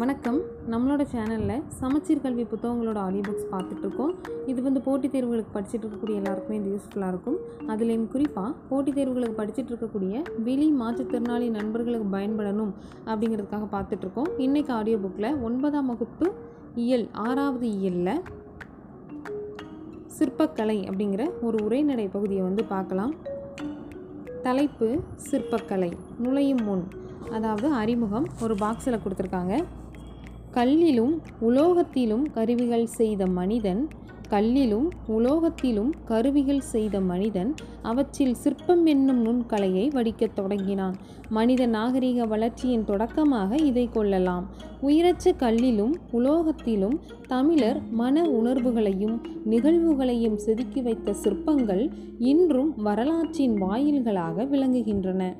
வணக்கம். நம்மளோட சேனலில் சமச்சீர் கல்வி புத்தகங்களோட ஆடியோ புக்ஸ் பார்த்துட்ருக்கோம். இது வந்து போட்டித் தேர்வுகளுக்கு படிச்சுட்டு இருக்கக்கூடிய எல்லாருக்குமே இது யூஸ்ஃபுல்லாக இருக்கும். அதுலேயும் குறிப்பாக போட்டித் தேர்வுகளுக்கு படிச்சுட்டு இருக்கக்கூடிய வெளி மாற்றுத்திறனாளி நண்பர்களுக்கு பயன்படணும் அப்படிங்கிறதுக்காக பார்த்துட்ருக்கோம். இன்றைக்கு ஆடியோ புக்கில் ஒன்பதாம் வகுப்பு இயல் ஆறாவது இயலில் சிற்பக்கலை அப்படிங்கிற ஒரு உரைநடை பகுதியை வந்து பார்க்கலாம். தலைப்பு சிற்பக்கலை நுழையும் முன். அதாவது அறிமுகம் ஒரு பாக்ஸில் கொடுத்துருக்காங்க. கல்லிலும் உலோகத்திலும் கருவிகள் செய்த மனிதன் கல்லிலும் உலோகத்திலும் கருவிகள் செய்த மனிதன் அவற்றில் சிற்பம் என்னும் நுண்கலையை வடிக்கத் தொடங்கினான். மனித நாகரிக வளர்ச்சியின் தொடக்கமாக இதை கொள்ளலாம். உயிரற்ற கல்லிலும் உலோகத்திலும் தமிழர் மன உணர்வுகளையும் நிகழ்வுகளையும் செதுக்கி வைத்த சிற்பங்கள் இன்றும் வரலாற்றின் வாயில்களாக விளங்குகின்றன.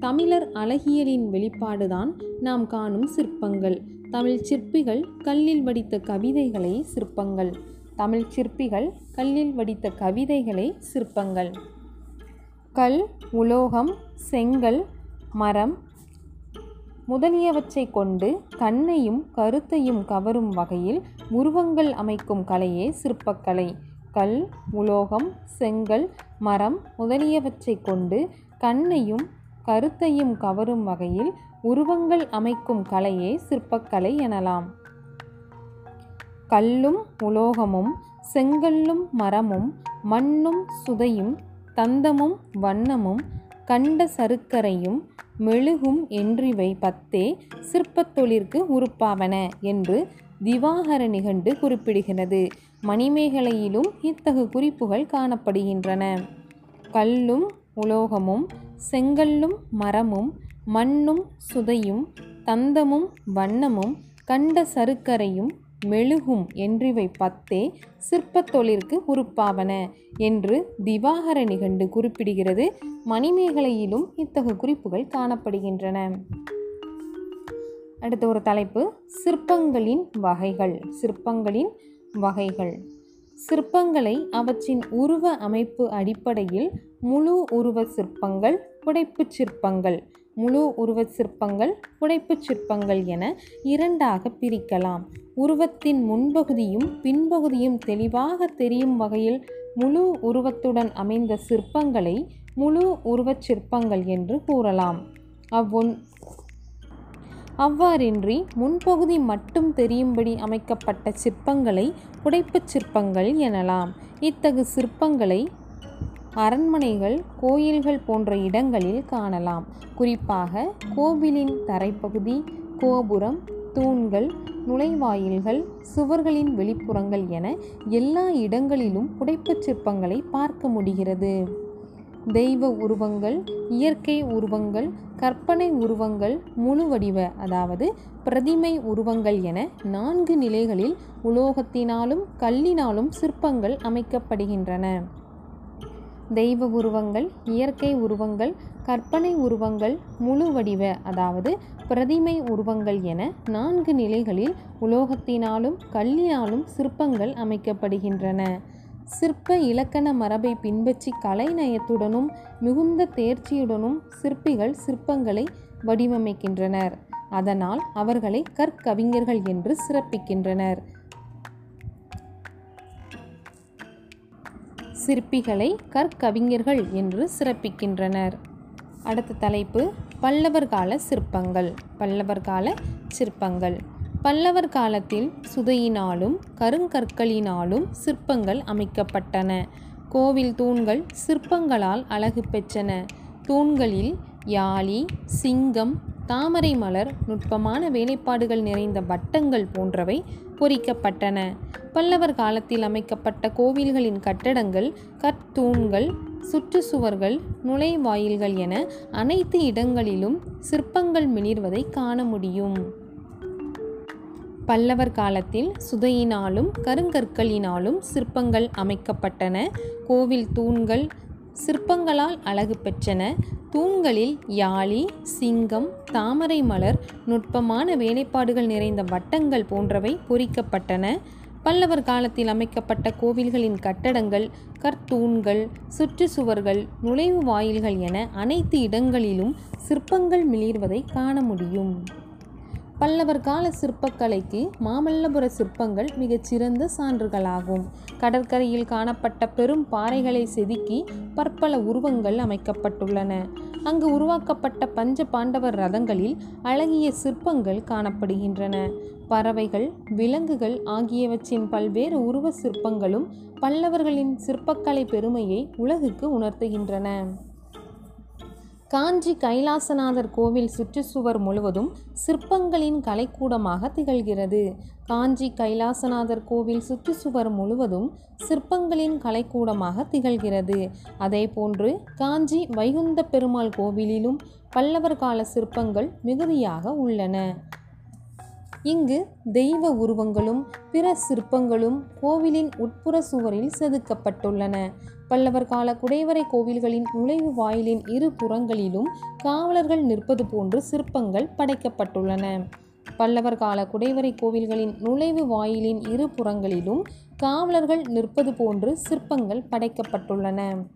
தமிழர் அழகியலின் வெளிப்பாடுதான் நாம் காணும் சிற்பங்கள். தமிழ் சிற்பிகள் கல்லில் வடித்த கவிதைகளை சிற்பங்கள். தமிழ் சிற்பிகள் கல்லில் வடித்த கவிதைகளை சிற்பங்கள். கல் உலோகம் செங்கல் மரம் முதலியவற்றை கொண்டு கண்ணையும் கருத்தையும் கவரும் வகையில் உருவங்கள் அமைக்கும் கலையே சிற்பக்கலை. கல் உலோகம் செங்கல் மரம் முதலியவற்றை கொண்டு கண்ணையும் கருத்தையும் கவரும் வகையில் உருவங்கள் அமைக்கும் கலையே சிற்பக்கலை எனலாம். கல்லும் உலோகமும் செங்கல்லும் மரமும் மண்ணும் சுதையும் தந்தமும் வண்ணமும் கண்ட சருக்கரையும் மெழுகும் என்றிவை பத்தே சிற்பத்தொழிற்கு உறுப்பாவன என்று திவாகர நிகண்டு குறிப்பிடுகிறது. மணிமேகலையிலும் இத்தகு குறிப்புகள் காணப்படுகின்றன. கல்லும் உலோகமும் செங்கல்லும் மரமும் மண்ணும் சுதையும் தந்தமும் வண்ணமும் கண்ட சருக்கரையும் மெழுகும் என்றிவை பத்தே சிற்பத்தொழிற்கு உறுப்பாவன என்று திவாகர நிகண்டு குறிப்பிடுகிறது. மணிமேகலையிலும் இத்தகு குறிப்புகள் காணப்படுகின்றன. அடுத்த ஒரு தலைப்பு சிற்பங்களின் வகைகள் சிற்பங்களின் வகைகள். சிற்பங்களை அவற்றின் உருவ அமைப்பு அடிப்படையில் முழு உருவ சிற்பங்கள் புடைப்புச் சிற்பங்கள் முழு உருவச் சிற்பங்கள் புடைப்புச் சிற்பங்கள் என இரண்டாக பிரிக்கலாம். உருவத்தின் முன்பகுதியும் பின்பகுதியும் தெளிவாக தெரியும் வகையில் முழு உருவத்துடன் அமைந்த சிற்பங்களை முழு உருவச் சிற்பங்கள் என்று கூறலாம். அவ்வொன் அவ்வாறின்றி முன்பகுதி மட்டும் தெரியும்படி அமைக்கப்பட்ட சிற்பங்களை புடைப்புச் சிற்பங்கள் எனலாம். இத்தகு சிற்பங்களை அரண்மனைகள் கோயில்கள் போன்ற இடங்களில் காணலாம். குறிப்பாக கோவிலின் தரைப்பகுதி கோபுரம் தூண்கள் நுழைவாயில்கள் சுவர்களின் வெளிப்புறங்கள் என எல்லா இடங்களிலும் புடைப்புச் சிற்பங்களை பார்க்க முடிகிறது. தெய்வ உருவங்கள் இயற்கை உருவங்கள் கற்பனை உருவங்கள் முழு வடிவ அதாவது பிரதிமை உருவங்கள் என நான்கு நிலைகளில் உலோகத்தினாலும் கல்லினாலும் சிற்பங்கள் அமைக்கப்படுகின்றன. தெய்வ உருவங்கள் இயற்கை உருவங்கள் கற்பனை உருவங்கள் முழு வடிவ அதாவது பிரதிமை உருவங்கள் என நான்கு நிலைகளில் உலோகத்தினாலும் கல்லினாலும் சிற்பங்கள் அமைக்கப்படுகின்றன. சிற்ப இலக்கண மரபை பின்பற்றி கலைநயத்துடனும் மிகுந்த தேர்ச்சியுடனும் சிற்பிகள் சிற்பங்களை வடிவமைக்கின்றனர். அதனால் அவர்களை கற்கவிஞர்கள் என்று சிறப்பிக்கின்றனர். சிற்பிகளை கற்கவிஞர்கள் என்று சிறப்பிக்கின்றனர். அடுத்த தலைப்பு பல்லவர் கால சிற்பங்கள் பல்லவர் கால சிற்பங்கள். பல்லவர் காலத்தில் சுதையினாலும் கருங்கற்களினாலும் சிற்பங்கள் அமைக்கப்பட்டன. கோவில் தூண்கள் சிற்பங்களால் அழகு பெற்றன. தூண்களில் யாழி சிங்கம் தாமரை மலர் நுட்பமான வேலைப்பாடுகள் நிறைந்த வட்டங்கள் போன்றவை பொறிக்கப்பட்டன. பல்லவர் காலத்தில் அமைக்கப்பட்ட கோவில்களின் கட்டடங்கள் கற்தூண்கள் சுற்றுச்சுவர்கள் நுழைவாயில்கள் என அனைத்து இடங்களிலும் சிற்பங்கள் மிளிர்வதை காண முடியும். பல்லவர் காலத்தில் சுதையினாலும் கருங்கற்களினாலும் சிற்பங்கள் அமைக்கப்பட்டன. கோவில் தூண்கள் சிற்பங்களால் அழகு பெற்றன. தூண்களில் யாழி சிங்கம் தாமரை மலர் நுட்பமான வேலைப்பாடுகள் நிறைந்த வட்டங்கள் போன்றவை பொறிக்கப்பட்டன. பல்லவர் காலத்தில் அமைக்கப்பட்ட கோவில்களின் கட்டடங்கள் கற்தூண்கள் சுற்றுச்சுவர்கள் நுழைவு வாயில்கள் என அனைத்து இடங்களிலும் சிற்பங்கள் மிளிர்வதை காண முடியும். பல்லவர் கால சிற்பக்கலைக்கு மாமல்லபுர சிற்பங்கள் மிகச்சிறந்த சான்றுகளாகும். கடற்கரையில் காணப்பட்ட பெரும் பாறைகளை செதுக்கி பற்பல உருவங்கள் அமைக்கப்பட்டுள்ளன. அங்கு உருவாக்கப்பட்ட பஞ்ச பாண்டவர் ரதங்களில் அழகிய சிற்பங்கள் காணப்படுகின்றன. பறவைகள் விலங்குகள் ஆகியவற்றின் பல்வேறு உருவ சிற்பங்களும் பல்லவர்களின் சிற்பக்கலை பெருமையை உலகுக்கு உணர்த்துகின்றன. காஞ்சி கைலாசநாதர் கோவில் சுற்றுச்சுவர் முழுவதும் சிற்பங்களின் கலைக்கூடமாக திகழ்கிறது. காஞ்சி கைலாசநாதர் கோவில் சுற்றுச்சுவர் முழுவதும் சிற்பங்களின் கலைக்கூடமாக திகழ்கிறது. அதேபோன்று காஞ்சி வைகுந்த பெருமாள் கோவிலிலும் பல்லவர் கால சிற்பங்கள் மிகுதியாக உள்ளன. இங்கு தெய்வ உருவங்களும் பிற சிற்பங்களும் கோவிலின் உட்புற சுவரில் செதுக்கப்பட்டுள்ளன. பல்லவர் கால குடைவரை கோவில்களின் நுழைவு வாயிலின் இரு புறங்களிலும் காவலர்கள் நிற்பது போன்று சிற்பங்கள் படைக்கப்பட்டுள்ளன. பல்லவர் கால குடைவரை கோவில்களின் நுழைவு வாயிலின் இரு புறங்களிலும் காவலர்கள் நிற்பது போன்று சிற்பங்கள் படைக்கப்பட்டுள்ளன.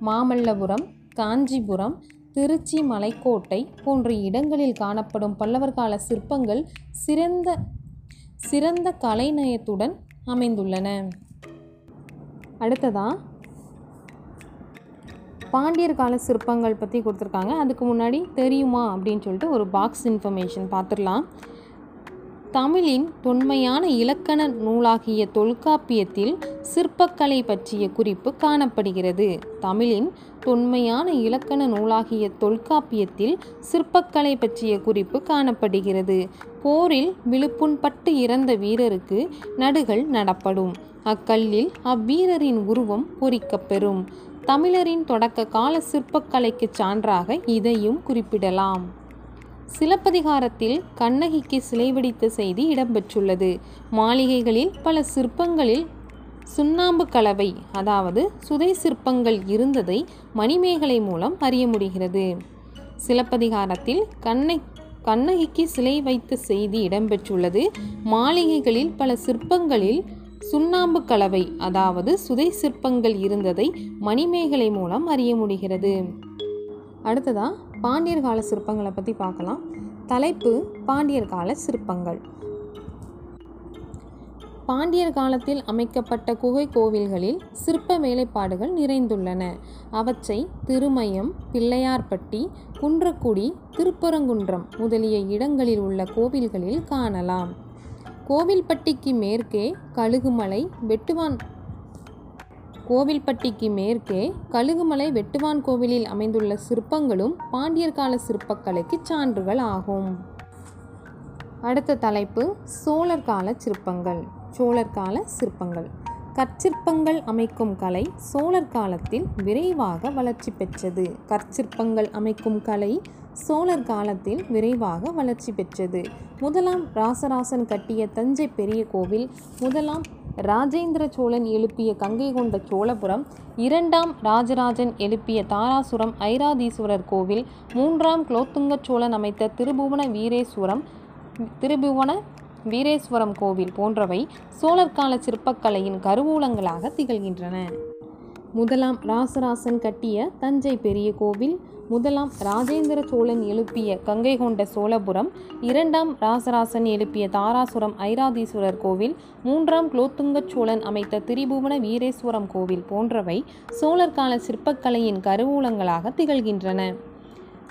மாமல்லபுரம் காஞ்சிபுரம் திருச்சி மலைக்கோட்டை போன்ற இடங்களில் காணப்படும் பல்லவர் கால சிற்பங்கள் சிறந்த சிறந்த கலைநயத்துடன் அமைந்துள்ளன. அடுத்ததா பாண்டியர் கால சிற்பங்கள் பற்றி கொடுத்துருக்காங்க. அதுக்கு முன்னாடி தெரியுமா அப்படின்னு சொல்லிட்டு ஒரு பாக்ஸ் இன்ஃபர்மேஷன் பார்த்துடலாம். தமிழின் தொன்மையான இலக்கண நூலாகிய தொல்காப்பியத்தில் சிற்பக்கலை பற்றிய குறிப்பு காணப்படுகிறது. தமிழின் தொன்மையான இலக்கண நூலாகிய தொல்காப்பியத்தில் சிற்பக்கலை பற்றிய குறிப்பு காணப்படுகிறது. போரில் விழுப்புண்பட்டு இறந்த வீரருக்கு நடுகள் நடப்படும். அக்கல்லில் அவ்வீரரின் உருவம் பொறிக்கப்பெறும். தமிழரின் தொடக்க கால சிற்பக்கலைக்கு சான்றாக இதையும் குறிப்பிடலாம். சிலப்பதிகாரத்தில் கண்ணகிக்கு சிலை வடித்த செய்தி இடம்பெற்றுள்ளது. மாளிகைகளில் பல சிற்பங்களில் சுண்ணாம்பு கலவை அதாவது சுதை சிற்பங்கள் இருந்ததை மணிமேகலை மூலம் அறிய முடிகிறது. சிலப்பதிகாரத்தில் கண்ணை கண்ணகிக்கு சிலை வைத்த செய்தி இடம்பெற்றுள்ளது. மாளிகைகளில் பல சிற்பங்களில் சுண்ணாம்பு கலவை அதாவது சுதை சிற்பங்கள் இருந்ததை மணிமேகலை மூலம் அறிய முடிகிறது. அடுத்ததாக பாண்டியர் கால சிற்பங்களை பற்றி பார்க்கலாம். தலைப்பு பாண்டியர் கால சிற்பங்கள். பாண்டியர் காலத்தில் அமைக்கப்பட்ட குகை கோவில்களில் சிற்ப வேலைப்பாடுகள் நிறைந்துள்ளன. அவற்றை திருமயம் பிள்ளையார்பட்டி குன்றக்குடி திருப்பரங்குன்றம் முதலிய இடங்களில் உள்ள கோவில்களில் காணலாம். கோவில்பட்டிக்கு மேற்கே கழுகுமலை வெட்டுவான் கோவில்பட்டிக்கு மேற்கே கழுகுமலை வெட்டுவான் கோவிலில் அமைந்துள்ள சிற்பங்களும் பாண்டியர் கால சிற்பக்கலைக்கு சான்றுகள் ஆகும். அடுத்த தலைப்பு சோழர் கால சிற்பங்கள் சோழர் கால சிற்பங்கள். கற்சிற்பங்கள் அமைக்கும் கலை சோழர் காலத்தில் விரைவாக வளர்ச்சி பெற்றது. கற்சிற்பங்கள் அமைக்கும் கலை சோழர் காலத்தில் விரைவாக வளர்ச்சி பெற்றது. முதலாம் ராசராசன் கட்டிய தஞ்சை பெரிய கோவில் முதலாம் ராஜேந்திர சோழன் எழுப்பிய கங்கை கொண்ட சோழபுரம் இரண்டாம் ராஜராஜன் எழுப்பிய தாராசுரம் ஐராதீஸ்வரர் கோவில் மூன்றாம் குலோத்துங்க சோழன் அமைத்த திருபுவன வீரேஸ்வரம் திருபுவன வீரேஸ்வரம் கோவில் போன்றவை சோழர் கால சிற்பக்கலையின் கருவூலங்களாக திகழ்கின்றன. முதலாம் ராசராசன் கட்டிய தஞ்சை பெரிய கோவில் முதலாம் ராஜேந்திர சோழன் எழுப்பிய கங்கை கொண்ட சோழபுரம் இரண்டாம் ராசராசன் எழுப்பிய தாராசுரம் ஐராதீஸ்வரர் கோவில் மூன்றாம் குலோத்துங்க சோழன் அமைத்த திரிபுவன வீரேஸ்வரம் கோவில் போன்றவை சோழர் கால சிற்பக்கலையின் கருவூலங்களாக திகழ்கின்றன.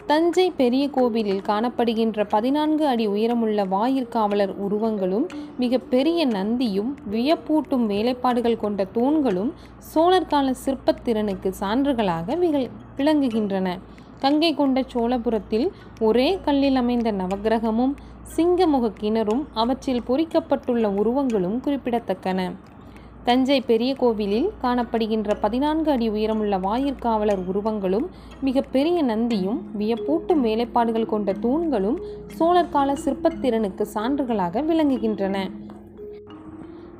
தஞ்சை பெரிய கோவிலில் காணப்படுகின்ற பதினான்கு அடி உயரமுள்ள வாயிற்காவலர் உருவங்களும் மிக பெரிய நந்தியும் வியப்பூட்டும் வேலைப்பாடுகள் கொண்ட தூண்களும் சோழர் கால சிற்பத்திறனுக்கு சான்றுகளாக விகழ் விளங்குகின்றன. கங்கை கொண்ட சோழபுரத்தில் ஒரே கல்லில் அமைந்த நவக்கிரகமும் சிங்கமுக கிணறும் அவற்றில் பொறிக்கப்பட்டுள்ள உருவங்களும் குறிப்பிடத்தக்கன. தஞ்சை பெரிய கோவிலில் காணப்படுகின்ற பதினான்கு அடி உயரமுள்ள வாயிற்காவலர் உருவங்களும் மிக பெரிய நந்தியும் வியப்பூட்டும் வேலைப்பாடுகள் கொண்ட தூண்களும் சோழர் கால சிற்பத்திறனுக்கு சான்றுகளாக விளங்குகின்றன.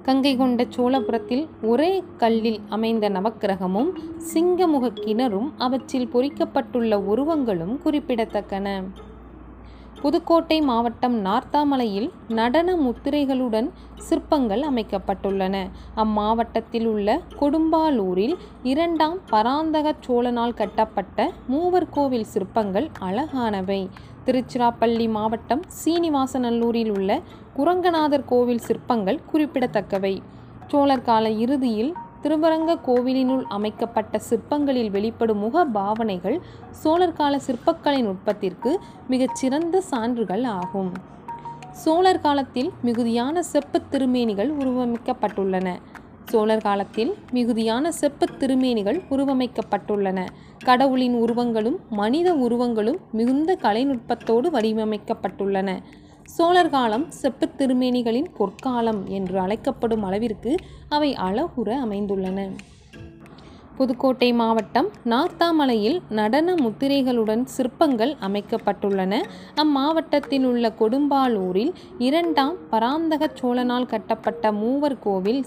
கங்கை கொண்ட சோழபுரத்தில் ஒரே கல்லில் அமைந்த நவக்கிரகமும் சிங்கமுக கிணறும் அவற்றில் பொறிக்கப்பட்டுள்ள உருவங்களும் குறிப்பிடத்தக்கன. புதுக்கோட்டை மாவட்டம் நார்த்தாமலையில் நடன முத்திரைகளுடன் சிற்பங்கள் அமைக்கப்பட்டுள்ளன. அம்மாவட்டத்தில் உள்ள கொடும்பாலூரில் இரண்டாம் பராந்தக சோழனால் கட்டப்பட்ட மூவர் கோவில் சிற்பங்கள் அழகானவை. திருச்சிராப்பள்ளி மாவட்டம் சீனிவாசநல்லூரில் உள்ள குரங்கநாதர் கோவில் சிற்பங்கள் குறிப்பிடத்தக்கவை. சோழர் கால இறுதியில் திருவரங்க கோவிலினுள் அமைக்கப்பட்ட சிற்பங்களில் வெளிப்படும் முக பாவனைகள் சோழர் கால சிற்பக்கலை நுட்பத்திற்கு மிகச்சிறந்த சான்றுகள் ஆகும். சோழர் காலத்தில் மிகுதியான செப்புத் திருமேனிகள் உருவமைக்கப்பட்டுள்ளன. சோழர் காலத்தில் மிகுதியான செப்புத் திருமேனிகள் உருவமைக்கப்பட்டுள்ளன. கடவுளின் உருவங்களும் மனித உருவங்களும் மிகுந்த கலைநுட்பத்தோடு வடிவமைக்கப்பட்டுள்ளன. சோழர் காலம் செப்புத் திருமேனிகளின் பொற்காலம் என்று அழைக்கப்படும் அளவிற்கு அவை அழகுற அமைந்துள்ளன. புதுக்கோட்டை மாவட்டம் நார்த்தாமலையில் நடன முத்திரைகளுடன் சிற்பங்கள் அமைக்கப்பட்டுள்ளன. அம்மாவட்டத்தில் உள்ள கொடும்பாலூரில் இரண்டாம் பராந்தக சோழனால் கட்டப்பட்ட மூவர் கோவில்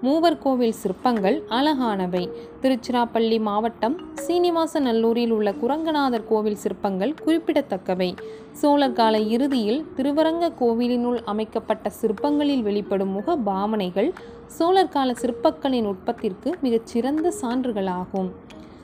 மூவர் கோவில் சிற்பங்கள் அழகானவை. திருச்சிராப்பள்ளி மாவட்டம் சீனிவாச நல்லூரில் உள்ள குரங்கநாதர் கோவில் சிற்பங்கள் குறிப்பிடத்தக்கவை. சோழர் கால இறுதியில் திருவரங்க கோவிலினுள் அமைக்கப்பட்ட சிற்பங்களில் வெளிப்படும் முக பாவனைகள் சோழர் கால சிற்பக்கலை நுட்பத்திற்கு மிகச்சிறந்த சான்றுகளாகும்.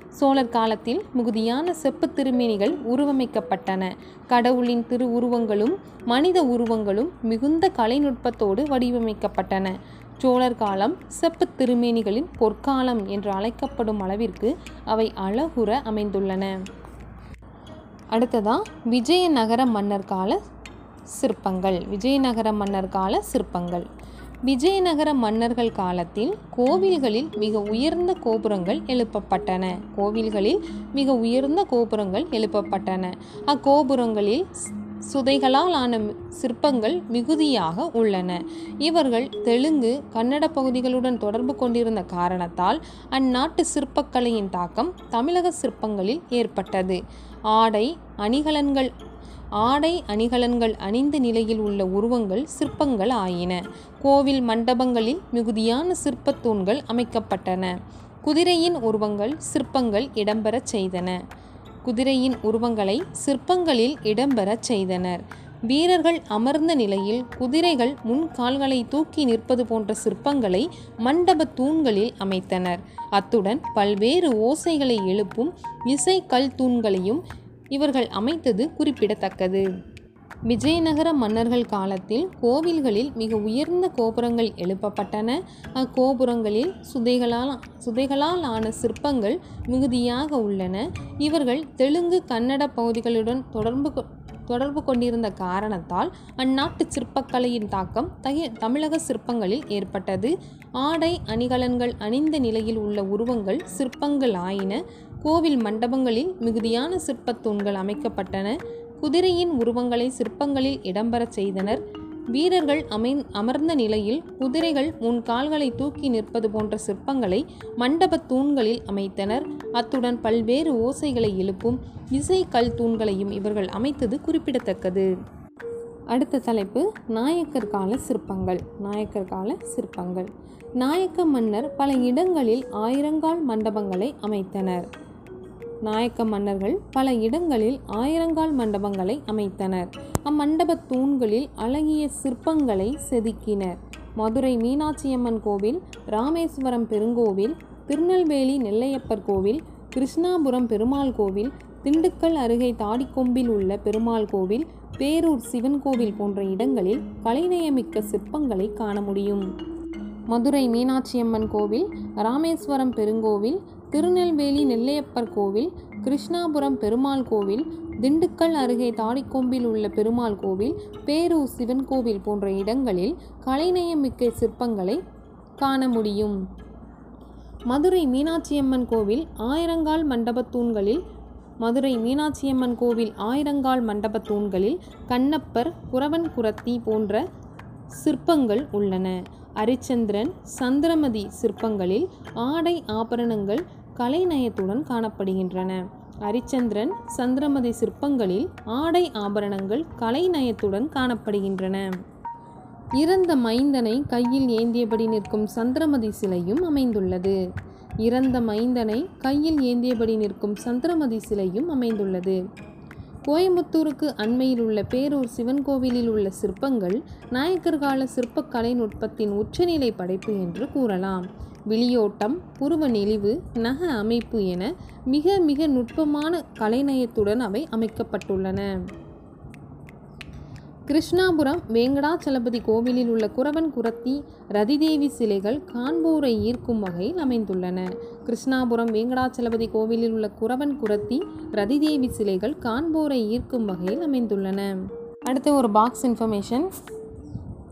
சோழர் காலத்தில் மிகுதியான செப்பு திருமேனிகள் உருவமைக்கப்பட்டன. கடவுளின் திரு உருவங்களும் மனித உருவங்களும் மிகுந்த கலைநுட்பத்தோடு வடிவமைக்கப்பட்டன. சோழர் காலம் செப்பு திருமேனிகளின் பொற்காலம் என்று அழைக்கப்படும் அளவிற்கு அவை அழகுற அமைந்துள்ளன. அடுத்ததான் விஜயநகர மன்னர் கால சிற்பங்கள். விஜயநகர மன்னர் கால சிற்பங்கள். விஜயநகர மன்னர்கள் காலத்தில் கோவில்களில் மிக உயர்ந்த கோபுரங்கள் எழுப்பப்பட்டன. கோவில்களில் மிக உயர்ந்த கோபுரங்கள் எழுப்பப்பட்டன. அக்கோபுரங்களில் சுதைகளால் ஆன சிற்பங்கள் மிகுதியாக உள்ளன. இவர்கள் தெலுங்கு கன்னட பகுதிகளுடன் தொடர்பு கொண்டிருந்த காரணத்தால் அந்நாட்டு சிற்பக்கலையின் தாக்கம் தமிழக சிற்பங்களில் ஏற்பட்டது. ஆடை அணிகலன்கள் ஆடை அணிகலன்கள் அணிந்த நிலையில் உள்ள உருவங்கள் சிற்பங்கள் ஆயின. கோவில் மண்டபங்களில் மிகுதியான சிற்பத் தூண்கள் அமைக்கப்பட்டன. குதிரையின் உருவங்கள் சிற்பங்கள் இடம்பெறச் செய்தன. குதிரையின் உருவங்களை சிற்பங்களில் இடம்பெறச் செய்தனர். வீரர்கள் அமர்ந்த நிலையில் குதிரைகள் முன் கால்களை தூக்கி நிற்பது போன்ற சிற்பங்களை மண்டப தூண்களில் அமைத்தனர். அத்துடன் பல்வேறு ஓசைகளை எழுப்பும் இசை கல் தூண்களையும் இவர்கள் அமைத்தது குறிப்பிடத்தக்கது. விஜயநகர மன்னர்கள் காலத்தில் கோவில்களில் மிக உயர்ந்த கோபுரங்கள் எழுப்பப்பட்டன. அக்கோபுரங்களில் சுதைகளால் சுதைகளால் ஆன சிற்பங்கள் மிகுதியாக உள்ளன. இவர்கள் தெலுங்கு கன்னட பகுதிகளுடன் தொடர்பு கொ- தொடர்பு கொண்டிருந்த காரணத்தால் அந்நாட்டு சிற்பக்கலையின் தாக்கம் தகி தமிழக சிற்பங்களில் ஏற்பட்டது. ஆடை அணிகலன்கள் அணிந்த நிலையில் உள்ள உருவங்கள் சிற்பங்கள் ஆயின கோவில் மண்டபங்களில் மிகுதியான சிற்பத் தூண்கள் அமைக்கப்பட்டன. குதிரையின் உருவங்களை சிற்பங்களில் இடம்பெறச் செய்தனர். வீரர்கள் அமை அமர்ந்த நிலையில் குதிரைகள் முன் கால்களை தூக்கி நிற்பது போன்ற சிற்பங்களை மண்டபத் தூண்களில் அமைத்தனர். அத்துடன் பல்வேறு ஓசைகளை எழுப்பும் இசை கல் தூண்களையும் இவர்கள் அமைத்தது குறிப்பிடத்தக்கது. அடுத்த தலைப்பு நாயக்கர் கால சிற்பங்கள் நாயக்கர் கால சிற்பங்கள். நாயக்க மன்னர் பல இடங்களில் ஆயிரங்கால் மண்டபங்களை அமைத்தனர். நாயக்க மன்னர்கள் பல இடங்களில் ஆயிரங்கால் மண்டபங்களை அமைத்தனர். அம்மண்டபத் தூண்களில் அழகிய சிற்பங்களை செதுக்கினர். மதுரை மீனாட்சியம்மன் கோவில் ராமேஸ்வரம் பெருங்கோவில் திருநெல்வேலி நெல்லையப்பர் கோவில் கிருஷ்ணாபுரம் பெருமாள் கோவில் திண்டுக்கல் அருகே தாடிக்கொம்பில் உள்ள பெருமாள் கோவில் பேரூர் சிவன் கோவில் போன்ற இடங்களில் கலைநயமிக்க சிற்பங்களை காண முடியும். மதுரை மீனாட்சியம்மன் கோவில் ராமேஸ்வரம் பெருங்கோவில் திருநெல்வேலி நெல்லையப்பர் கோவில் கிருஷ்ணாபுரம் பெருமாள் கோவில் திண்டுக்கல் அருகே தாடிக்கொம்பில் உள்ள பெருமாள் கோவில் பேரூர் சிவன் கோவில் போன்ற இடங்களில் கலைநயமிக்க சிற்பங்களை காண முடியும். மதுரை மீனாட்சியம்மன் கோவில் ஆயிரங்கால் மண்டபத் தூண்களில் மதுரை மீனாட்சியம்மன் கோவில் ஆயிரங்கால் மண்டபத் தூண்களில் கண்ணப்பர் குறவன் குரத்தி போன்ற சிற்பங்கள் உள்ளன. அரிச்சந்திரன் சந்திரமதி சிற்பங்களில் ஆடை ஆபரணங்கள் கலைநயத்துடன் காணப்படுகின்றன. அரிச்சந்திரன் சந்திரமதி சிற்பங்களில் ஆடை ஆபரணங்கள் கலைநயத்துடன் காணப்படுகின்றன. இறந்த மைந்தனை கையில் ஏந்தியபடி நிற்கும் சந்திரமதி சிலையும் அமைந்துள்ளது. இறந்த மைந்தனை கையில் ஏந்தியபடி நிற்கும் சந்திரமதி சிலையும் அமைந்துள்ளது. கோயம்புத்தூருக்கு அண்மையில் உள்ள பேரூர் சிவன் கோவிலில் உள்ள சிற்பங்கள் நாயக்கர் கால சிற்பக் கலைநுட்பத்தின் உச்சநிலை படைப்பு என்று கூறலாம். விளியோட்டம் புருவ நெளிவு நக அமைப்பு என மிக மிக நுட்பமான கலைநயத்துடன் அவை அமைக்கப்பட்டுள்ளன. கிருஷ்ணாபுரம் வேங்கடாச்சலபதி கோவிலில் உள்ள குரவன் குரத்தி ரதிதேவி சிலைகள் காண்போரை ஈர்க்கும் வகையில் அமைந்துள்ளன. கிருஷ்ணாபுரம் வேங்கடாச்சலபதி கோவிலில் உள்ள குரவன் குரத்தி ரதிதேவி சிலைகள் காண்போரை ஈர்க்கும் வகையில் அமைந்துள்ளன. அடுத்து ஒரு பாக்ஸ் இன்ஃபர்மேஷன்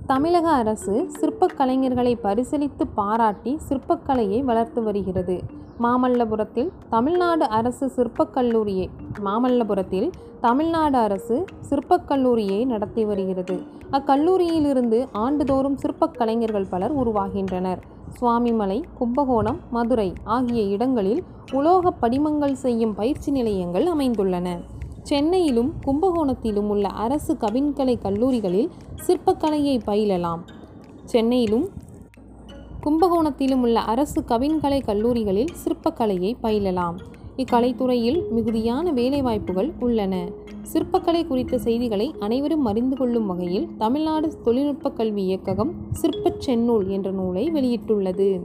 தமிழக அரசு சிற்பக் கலைஞர்களை பரிசீலித்து பாராட்டி சிற்பக்கலையை வளர்த்து வருகிறது. மாமல்லபுரத்தில் தமிழ்நாடு அரசு சிற்பக் கல்லூரியை மாமல்லபுரத்தில் தமிழ்நாடு அரசு சிற்பக் கல்லூரியை நடத்தி வருகிறது. அக்கல்லூரியிலிருந்து ஆண்டுதோறும் சிற்பக் கலைஞர்கள் பலர் உருவாகின்றனர். சுவாமிமலை கும்பகோணம் மதுரை ஆகிய இடங்களில் உலோக படிமங்கள் செய்யும் பயிற்சி நிலையங்கள் அமைந்துள்ளன. சென்னையிலும் கும்பகோணத்திலும் உள்ள அரசு கவின்கலை கல்லூரிகளில் சிற்பக்கலையை பயிலலாம். சென்னையிலும் கும்பகோணத்திலும் உள்ள அரசு கவின்கலை கல்லூரிகளில் சிற்பக்கலையை பயிலலாம். இக்கலைத்துறையில் மிகுதியான வேலைவாய்ப்புகள் உள்ளன. சிற்பக்கலை குறித்த செய்திகளை அனைவரும் அறிந்து கொள்ளும் வகையில் தமிழ்நாடு தொழில்நுட்ப கல்வி இயக்ககம் சிற்பச் செந்நூல் என்ற நூலை வெளியிட்டுள்ளது.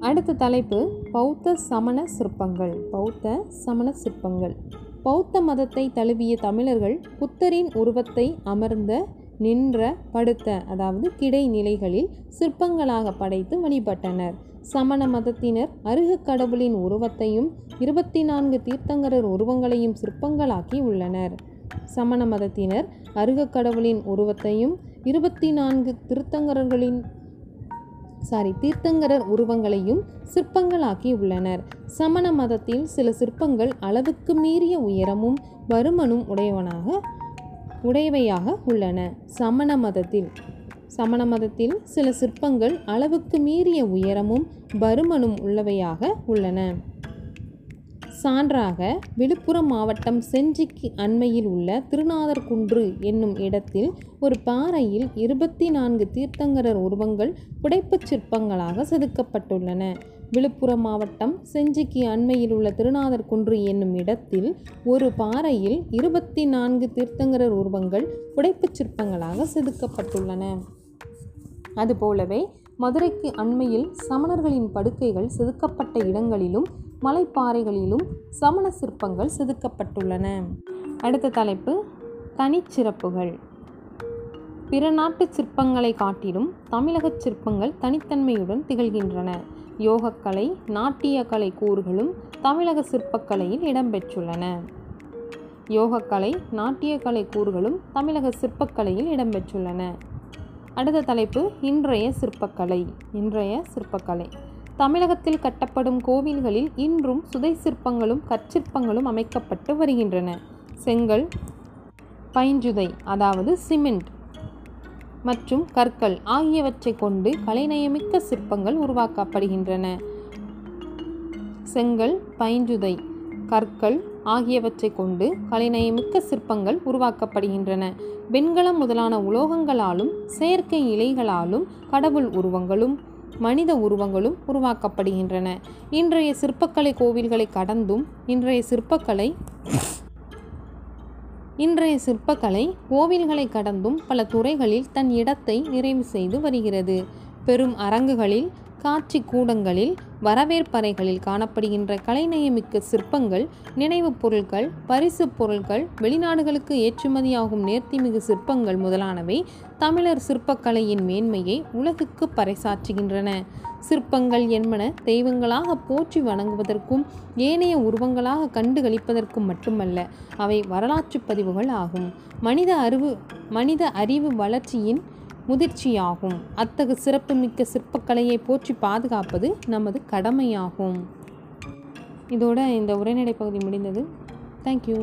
அடுத்த தலைப்பு பௌத்த சமண சிற்பங்கள். பௌத்த சமண சிற்பங்கள். பௌத்த மதத்தை தழுவிய தமிழர்கள் புத்தரின் உருவத்தை அமர்ந்த நின்ற படுத்த அதாவது கிடை நிலைகளில் சிற்பங்களாக படைத்து வழிபட்டனர். சமண மதத்தினர் அருகக் கடவுளின் உருவத்தையும் இருபத்தி நான்கு தீர்த்தங்கரர் உருவங்களையும் சிற்பங்களாக்கி உள்ளனர். சமண மதத்தினர் அருக கடவுளின் உருவத்தையும் இருபத்தி நான்கு திருத்தங்கரர்களின் சாரி தீர்த்தங்கரர் உருவங்களையும் சிற்பங்களாக்கி உள்ளனர். சமண மதத்தில் சில சிற்பங்கள் அளவுக்கு மீறிய உயரமும் வருமனும் உடையவனாக உடையவையாக உள்ளன. சமண மதத்தில் சமண மதத்தில் சில சிற்பங்கள் அளவுக்கு மீறிய உயரமும் பருமனும் உள்ளவையாக உள்ளன. சான்றாக விழுப்புரம் மாவட்டம் செஞ்சிக்கு அண்மையில் உள்ள திருநாதர் குன்று என்னும் இடத்தில் ஒரு பாறையில் இருபத்தி நான்கு தீர்த்தங்கரர் உருவங்கள் புடைப்புச் சிற்பங்களாக செதுக்கப்பட்டுள்ளன. விழுப்புரம் மாவட்டம் செஞ்சிக்கு அண்மையில் உள்ள திருநாதர் குன்று என்னும் இடத்தில் ஒரு பாறையில் இருபத்தி நான்கு தீர்த்தங்கரர் உருவங்கள் புடைப்புச் சிற்பங்களாக செதுக்கப்பட்டுள்ளன. அதுபோலவே மதுரைக்கு அண்மையில் சமணர்களின் படுக்கைகள் செதுக்கப்பட்ட இடங்களிலும் மலைப்பாறைகளிலும் சமண சிற்பங்கள் செதுக்கப்பட்டுள்ளன. அடுத்த தலைப்பு தனிச்சிறப்புகள். பிற நாட்டு சிற்பங்களை காட்டிலும் தமிழகச் சிற்பங்கள் தனித்தன்மையுடன் திகழ்கின்றன. யோகக்கலை நாட்டியக்கலை கூறுகளும் தமிழக சிற்பக்கலையில் இடம்பெற்றுள்ளன. யோகக்கலை நாட்டியக்கலை கூறுகளும் தமிழக சிற்பக்கலையில் இடம்பெற்றுள்ளன. அடுத்த தலைப்பு இன்றைய சிற்பக்கலை இன்றைய சிற்பக்கலை. தமிழகத்தில் கட்டப்படும் கோவில்களில் இன்றும் சுதை சிற்பங்களும் கற்சிற்பங்களும் அமைக்கப்பட்டு வருகின்றன. செங்கல் பைஞ்சுதை அதாவது சிமெண்ட் மற்றும் கற்கள் ஆகியவற்றை கொண்டு கலைநயமிக்க சிற்பங்கள் உருவாக்கப்படுகின்றன. செங்கல் பைஞ்சுதை கற்கள் ஆகியவற்றை கொண்டு கலைநயமிக்க சிற்பங்கள் உருவாக்கப்படுகின்றன. வெண்கலம் முதலான உலோகங்களாலும் செயற்கை இலைகளாலும் கடவுள் உருவங்களும் மனித உருவங்களும் உருவாக்கப்படுகின்றன. இன்றைய சிற்பக்கலை கோவில்களை கடந்தும் இன்றைய சிற்பக்கலை இன்றைய சிற்பக்கலை கோவில்களை கடந்தும் பல துறைகளில் தன் இடத்தை நிறைவு செய்து வருகிறது. பெரும் அரங்குகளில் காட்சி கூடங்களில் வரவேற்பறைகளில் காணப்படுகின்ற கலைநயமிக்க சிற்பங்கள் நினைவுப் பொருட்கள் பரிசு பொருட்கள் வெளிநாடுகளுக்கு ஏற்றுமதியாகும் நேர்த்திமிகு சிற்பங்கள் முதலானவை தமிழர் சிற்பக்கலையின் மேன்மையை உலகுக்கு பறைசாற்றுகின்றன. சிற்பங்கள் என்பன தெய்வங்களாக போற்றி வணங்குவதற்கும் ஏனைய உருவங்களாக கண்டு களிப்பதற்கும் மட்டுமல்ல அவை வரலாற்று பதிவுகள் ஆகும். மனித அறிவு மனித அறிவு வளர்ச்சியின் முதிர்ச்சியாகும். அத்தகு சிறப்புமிக்க சிற்பக்கலையை போற்றி பாதுகாப்பது நமது கடமையாகும். இதோட இந்த உரைநடை பகுதி முடிந்தது தேங்க்யூ